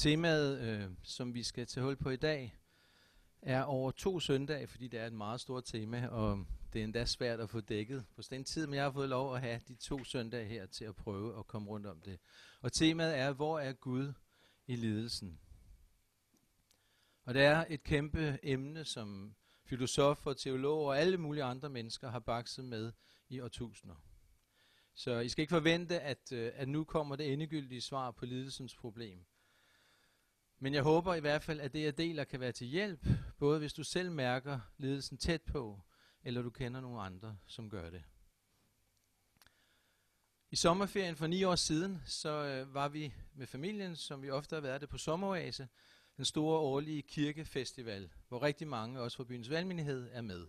Temaet, øh, som vi skal tage hul på i dag, er over to søndage, fordi det er et meget stort tema, og det er endda svært at få dækket på den tid, men jeg har fået lov at have de to søndage her til at prøve at komme rundt om det. Og temaet er, hvor er Gud i lidelsen? Og det er et kæmpe emne, som filosofer, teologer og alle mulige andre mennesker har bakset med i årtusinder. Så I skal ikke forvente, at, øh, at nu kommer det endegyldige svar på lidelsens problem. Men jeg håber i hvert fald, at det jeg deler kan være til hjælp, både hvis du selv mærker lidelsen tæt på, eller du kender nogle andre, som gør det. I sommerferien for ni år siden, så øh, var vi med familien, som vi ofte har været det på sommeroase, den store årlige kirkefestival, hvor rigtig mange, også fra byens valgmenighed, er med.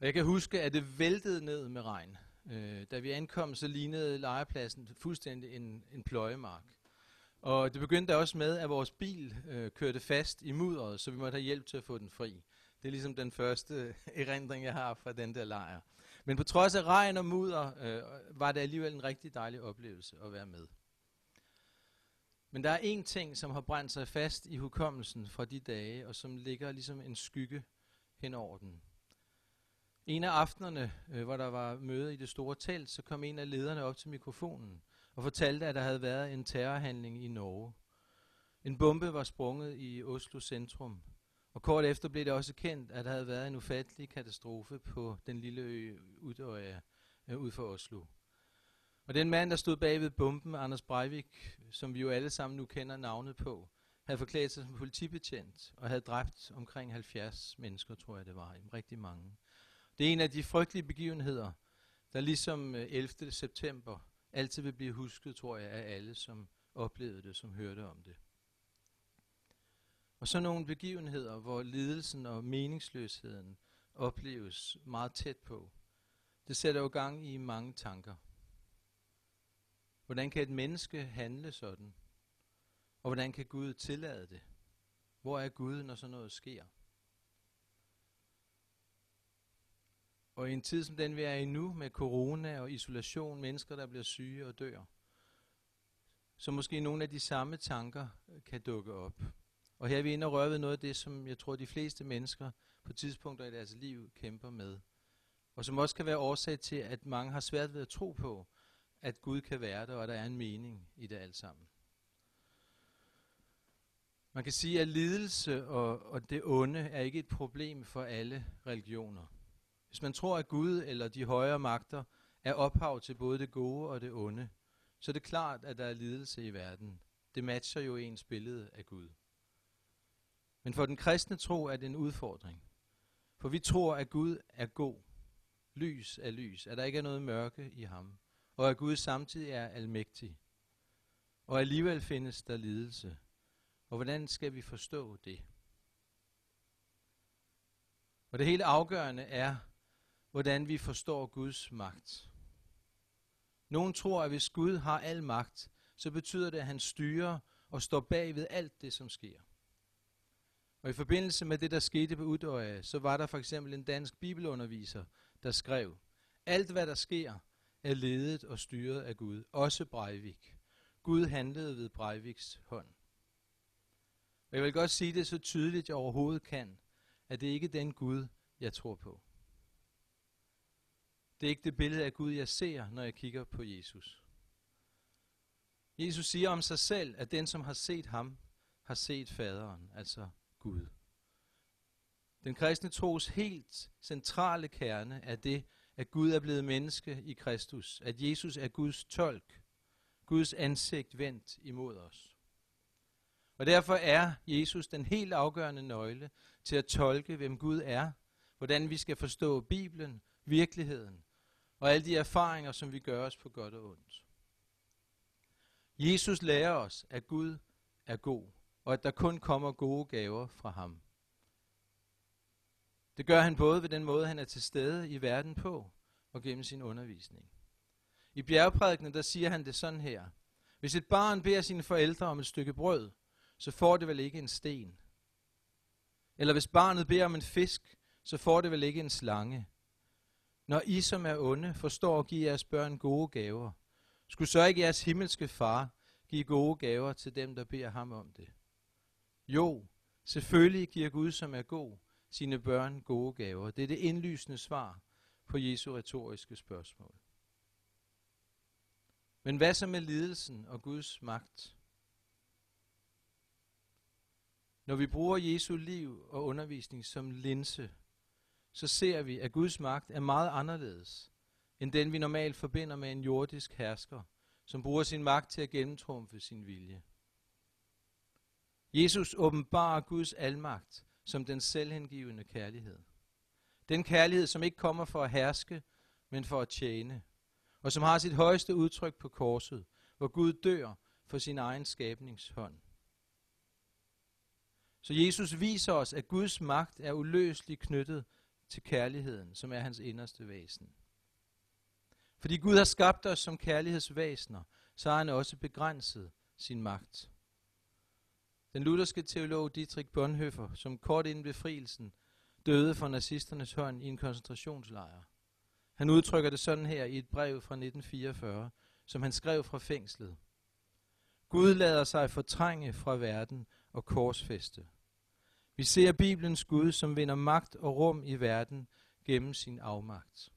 Og jeg kan huske, at det væltede ned med regn. Øh, da vi ankom, så lignede lejrpladsen fuldstændig en, en pløjemark. Og det begyndte også med, at vores bil øh, kørte fast i mudderet, så vi måtte have hjælp til at få den fri. Det er ligesom den første erindring, jeg har fra den der lejr. Men på trods af regn og mudder, øh, var det alligevel en rigtig dejlig oplevelse at være med. Men der er én ting, som har brændt sig fast i hukommelsen fra de dage, og som ligger ligesom en skygge hen over den. En af aftenerne, øh, hvor der var møde i det store telt, så kom en af lederne op til mikrofonen og fortalte, at der havde været en terrorhandling i Norge. En bombe var sprunget i Oslo centrum, og kort efter blev det også kendt, at der havde været en ufattelig katastrofe på den lille ø Udøya øh, ud for Oslo. Og den mand, der stod bag ved bomben, Anders Breivik, som vi jo alle sammen nu kender navnet på, havde forklædt sig som politibetjent og havde dræbt omkring 70 mennesker, tror jeg det var, rigtig mange. Det er en af de frygtelige begivenheder, der ligesom 11. September altid vil blive husket, tror jeg, af alle, som oplevede det, som hørte om det. Og så nogle begivenheder, hvor lidelsen og meningsløsheden opleves meget tæt på. Det sætter jo gang i mange tanker. Hvordan kan et menneske handle sådan? Og hvordan kan Gud tillade det? Hvor er Gud, når sådan noget sker? Og i en tid som den, vi er i nu, med corona og isolation, mennesker, der bliver syge og dør, så måske nogle af de samme tanker øh, kan dukke op. Og her er vi inde og røre ved noget af det, som jeg tror, de fleste mennesker på tidspunkter i deres liv kæmper med. Og som også kan være årsag til, at mange har svært ved at tro på, at Gud kan være der, og at der er en mening i det alt sammen. Man kan sige, at lidelse og, og det onde er ikke et problem for alle religioner. Hvis man tror, at Gud eller de højere magter er ophav til både det gode og det onde, så er det klart, at der er lidelse i verden. Det matcher jo ens billede af Gud. Men for den kristne tro er det en udfordring. For vi tror, at Gud er god. Lys er lys. At der ikke er noget mørke i ham. Og at Gud samtidig er almægtig. Og alligevel findes der lidelse. Og hvordan skal vi forstå det? Og det helt afgørende er, hvordan vi forstår Guds magt. Nogen tror, at hvis Gud har al magt, så betyder det, at han styrer og står bag ved alt det, som sker. Og i forbindelse med det, der skete på Udøya, så var der for eksempel en dansk bibelunderviser, der skrev, alt hvad der sker, er ledet og styret af Gud, også Breivik. Gud handlede ved Breiviks hånd. Og jeg vil godt sige det så tydeligt, jeg overhovedet kan, at det ikke er den Gud, jeg tror på. Det er ikke det billede af Gud, jeg ser, når jeg kigger på Jesus. Jesus siger om sig selv, at den, som har set ham, har set faderen, altså Gud. Den kristne tros helt centrale kerne er det, at Gud er blevet menneske i Kristus, at Jesus er Guds tolk, Guds ansigt vendt imod os. Og derfor er Jesus den helt afgørende nøgle til at tolke, hvem Gud er, hvordan vi skal forstå Bibelen, virkeligheden og alle de erfaringer, som vi gør os på godt og ondt. Jesus lærer os, at Gud er god, og at der kun kommer gode gaver fra ham. Det gør han både ved den måde, han er til stede i verden på, og gennem sin undervisning. I bjergprædikenen, der siger han det sådan her. Hvis et barn beder sine forældre om et stykke brød, så får det vel ikke en sten. Eller hvis barnet beder om en fisk, så får det vel ikke en slange. Når I, som er onde, forstår at give jeres børn gode gaver, skulle så ikke jeres himmelske far give gode gaver til dem, der beder ham om det? Jo, selvfølgelig giver Gud, som er god, sine børn gode gaver. Det er det indlysende svar på Jesu retoriske spørgsmål. Men hvad så med lidelsen og Guds magt? Når vi bruger Jesu liv og undervisning som linse, så ser vi, at Guds magt er meget anderledes end den, vi normalt forbinder med en jordisk hersker, som bruger sin magt til at gennemtrumfe sin vilje. Jesus åbenbarer Guds almagt som den selvhengivende kærlighed. Den kærlighed, som ikke kommer for at herske, men for at tjene, og som har sit højeste udtryk på korset, hvor Gud dør for sin egen skabningshånd. Så Jesus viser os, at Guds magt er uløseligt knyttet til kærligheden, som er hans inderste væsen. Fordi Gud har skabt os som kærlighedsvæsener, så har han også begrænset sin magt. Den lutherske teolog Dietrich Bonhoeffer, som kort inden befrielsen døde for nazisternes hånd i en koncentrationslejr. Han udtrykker det sådan her i et brev fra 1944, som han skrev fra fængslet. Gud lader sig fortrænge fra verden og korsfeste. Vi ser Bibelens Gud, som vinder magt og rum i verden gennem sin afmagt.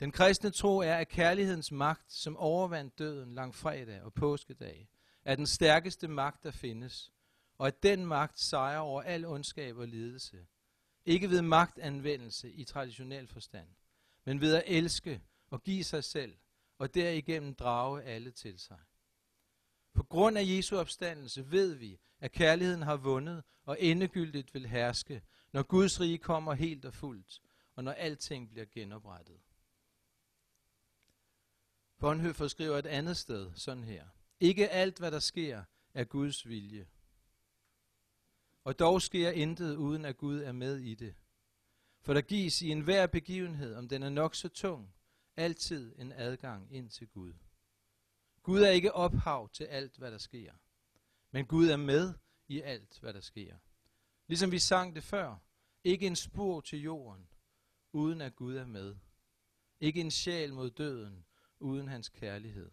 Den kristne tro er, at kærlighedens magt, som overvandt døden langfredag og påskedag, er den stærkeste magt, der findes, og at den magt sejrer over al ondskab og lidelse. Ikke ved magtanvendelse i traditionel forstand, men ved at elske og give sig selv, og derigennem drage alle til sig. På grund af Jesu opstandelse ved vi, at kærligheden har vundet og endegyldigt vil herske, når Guds rige kommer helt og fuldt, og når alting bliver genoprettet. Bonhoeffer skriver et andet sted sådan her. Ikke alt, hvad der sker, er Guds vilje. Og dog sker intet, uden at Gud er med i det. For der gives i enhver begivenhed, om den er nok så tung, altid en adgang ind til Gud. Gud er ikke ophav til alt, hvad der sker. Men Gud er med i alt, hvad der sker. Ligesom vi sang det før. Ikke en spor til jorden, uden at Gud er med. Ikke en sjæl mod døden, uden hans kærlighed.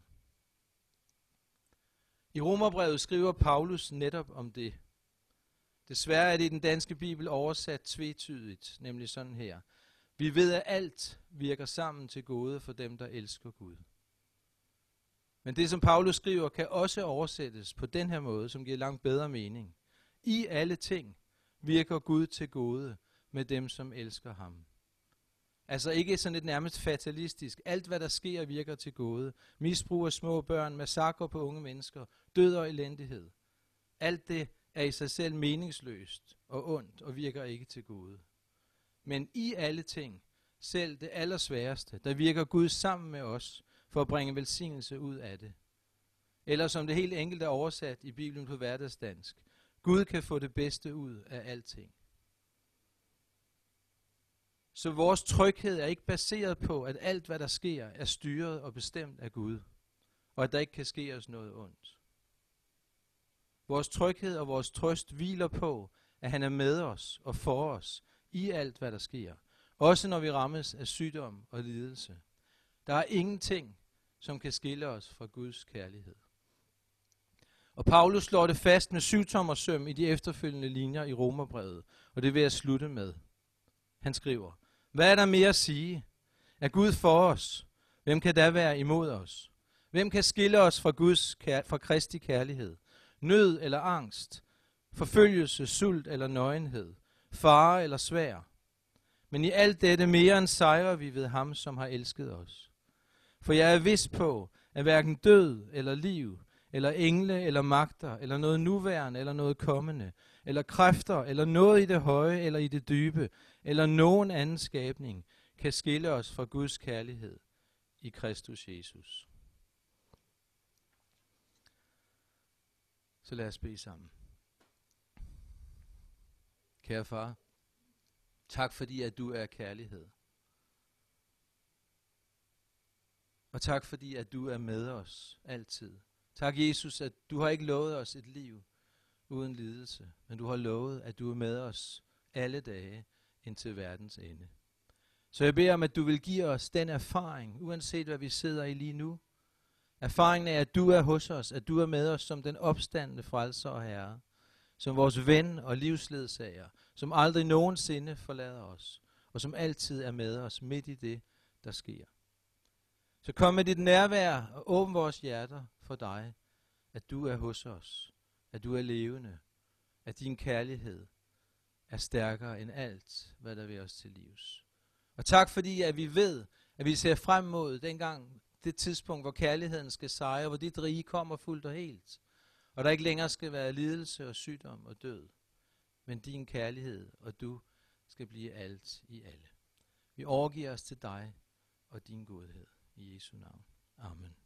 I Romerbrevet skriver Paulus netop om det. Desværre er det i den danske bibel oversat tvetydigt, nemlig sådan her. Vi ved, at alt virker sammen til gode for dem, der elsker Gud. Men det, som Paulus skriver, kan også oversættes på den her måde, som giver langt bedre mening. I alle ting virker Gud til gode med dem, som elsker ham. Altså ikke sådan et nærmest fatalistisk. Alt hvad der sker virker til gode. Misbrug af små børn, massakre på unge mennesker, død og elendighed. Alt det er i sig selv meningsløst og ondt og virker ikke til gode. Men i alle ting, selv det allersværeste, der virker Gud sammen med os for at bringe velsignelse ud af det. Eller som det helt enkelt er oversat i Bibelen på hverdagsdansk. Gud kan få det bedste ud af alting. Så vores tryghed er ikke baseret på, at alt hvad der sker er styret og bestemt af Gud, og at der ikke kan ske os noget ondt. Vores tryghed og vores trøst hviler på, at han er med os og for os i alt hvad der sker, også når vi rammes af sygdom og lidelse. Der er ingenting, som kan skille os fra Guds kærlighed. Og Paulus slår det fast med syvtommer søm i de efterfølgende linjer i Romerbrevet, og det vil jeg slutte med. Han skriver, hvad er der mere at sige? Er Gud for os? Hvem kan da være imod os? Hvem kan skille os fra Guds fra Kristi kærlighed? Nød eller angst? Forfølgelse, sult eller nøgenhed? Fare eller svær? Men i alt dette mere end sejrer vi ved ham, som har elsket os. For jeg er vis på, at hverken død eller liv, eller engle eller magter, eller noget nuværende eller noget kommende, eller kræfter, eller noget i det høje eller i det dybe, eller nogen anden skabning, kan skille os fra Guds kærlighed i Kristus Jesus. Så lad os bede sammen. Kære far, tak fordi at du er kærlighed. Og tak fordi at du er med os altid. Tak Jesus, at du har ikke lovet os et liv uden lidelse, men du har lovet, at du er med os alle dage indtil verdens ende. Så jeg beder om, at du vil give os den erfaring, uanset hvad vi sidder i lige nu, Erfaringen af, at du er hos os, at du er med os som den opstandende frelser og herre, som vores ven og livsledsager, som aldrig nogensinde forlader os, og som altid er med os midt i det, der sker. Så kom med dit nærvær og åbn vores hjerter for dig, at du er hos os, at du er levende, at din kærlighed er stærkere end alt, hvad der vil os til livs. Og tak fordi, at vi ved, at vi ser frem mod dengang, det tidspunkt, hvor kærligheden skal sejre, hvor dit rige kommer fuldt og helt, og der ikke længere skal være lidelse og sygdom og død, men din kærlighed og du skal blive alt i alle. Vi overgiver os til dig og din godhed. I Jesu navn. Amen.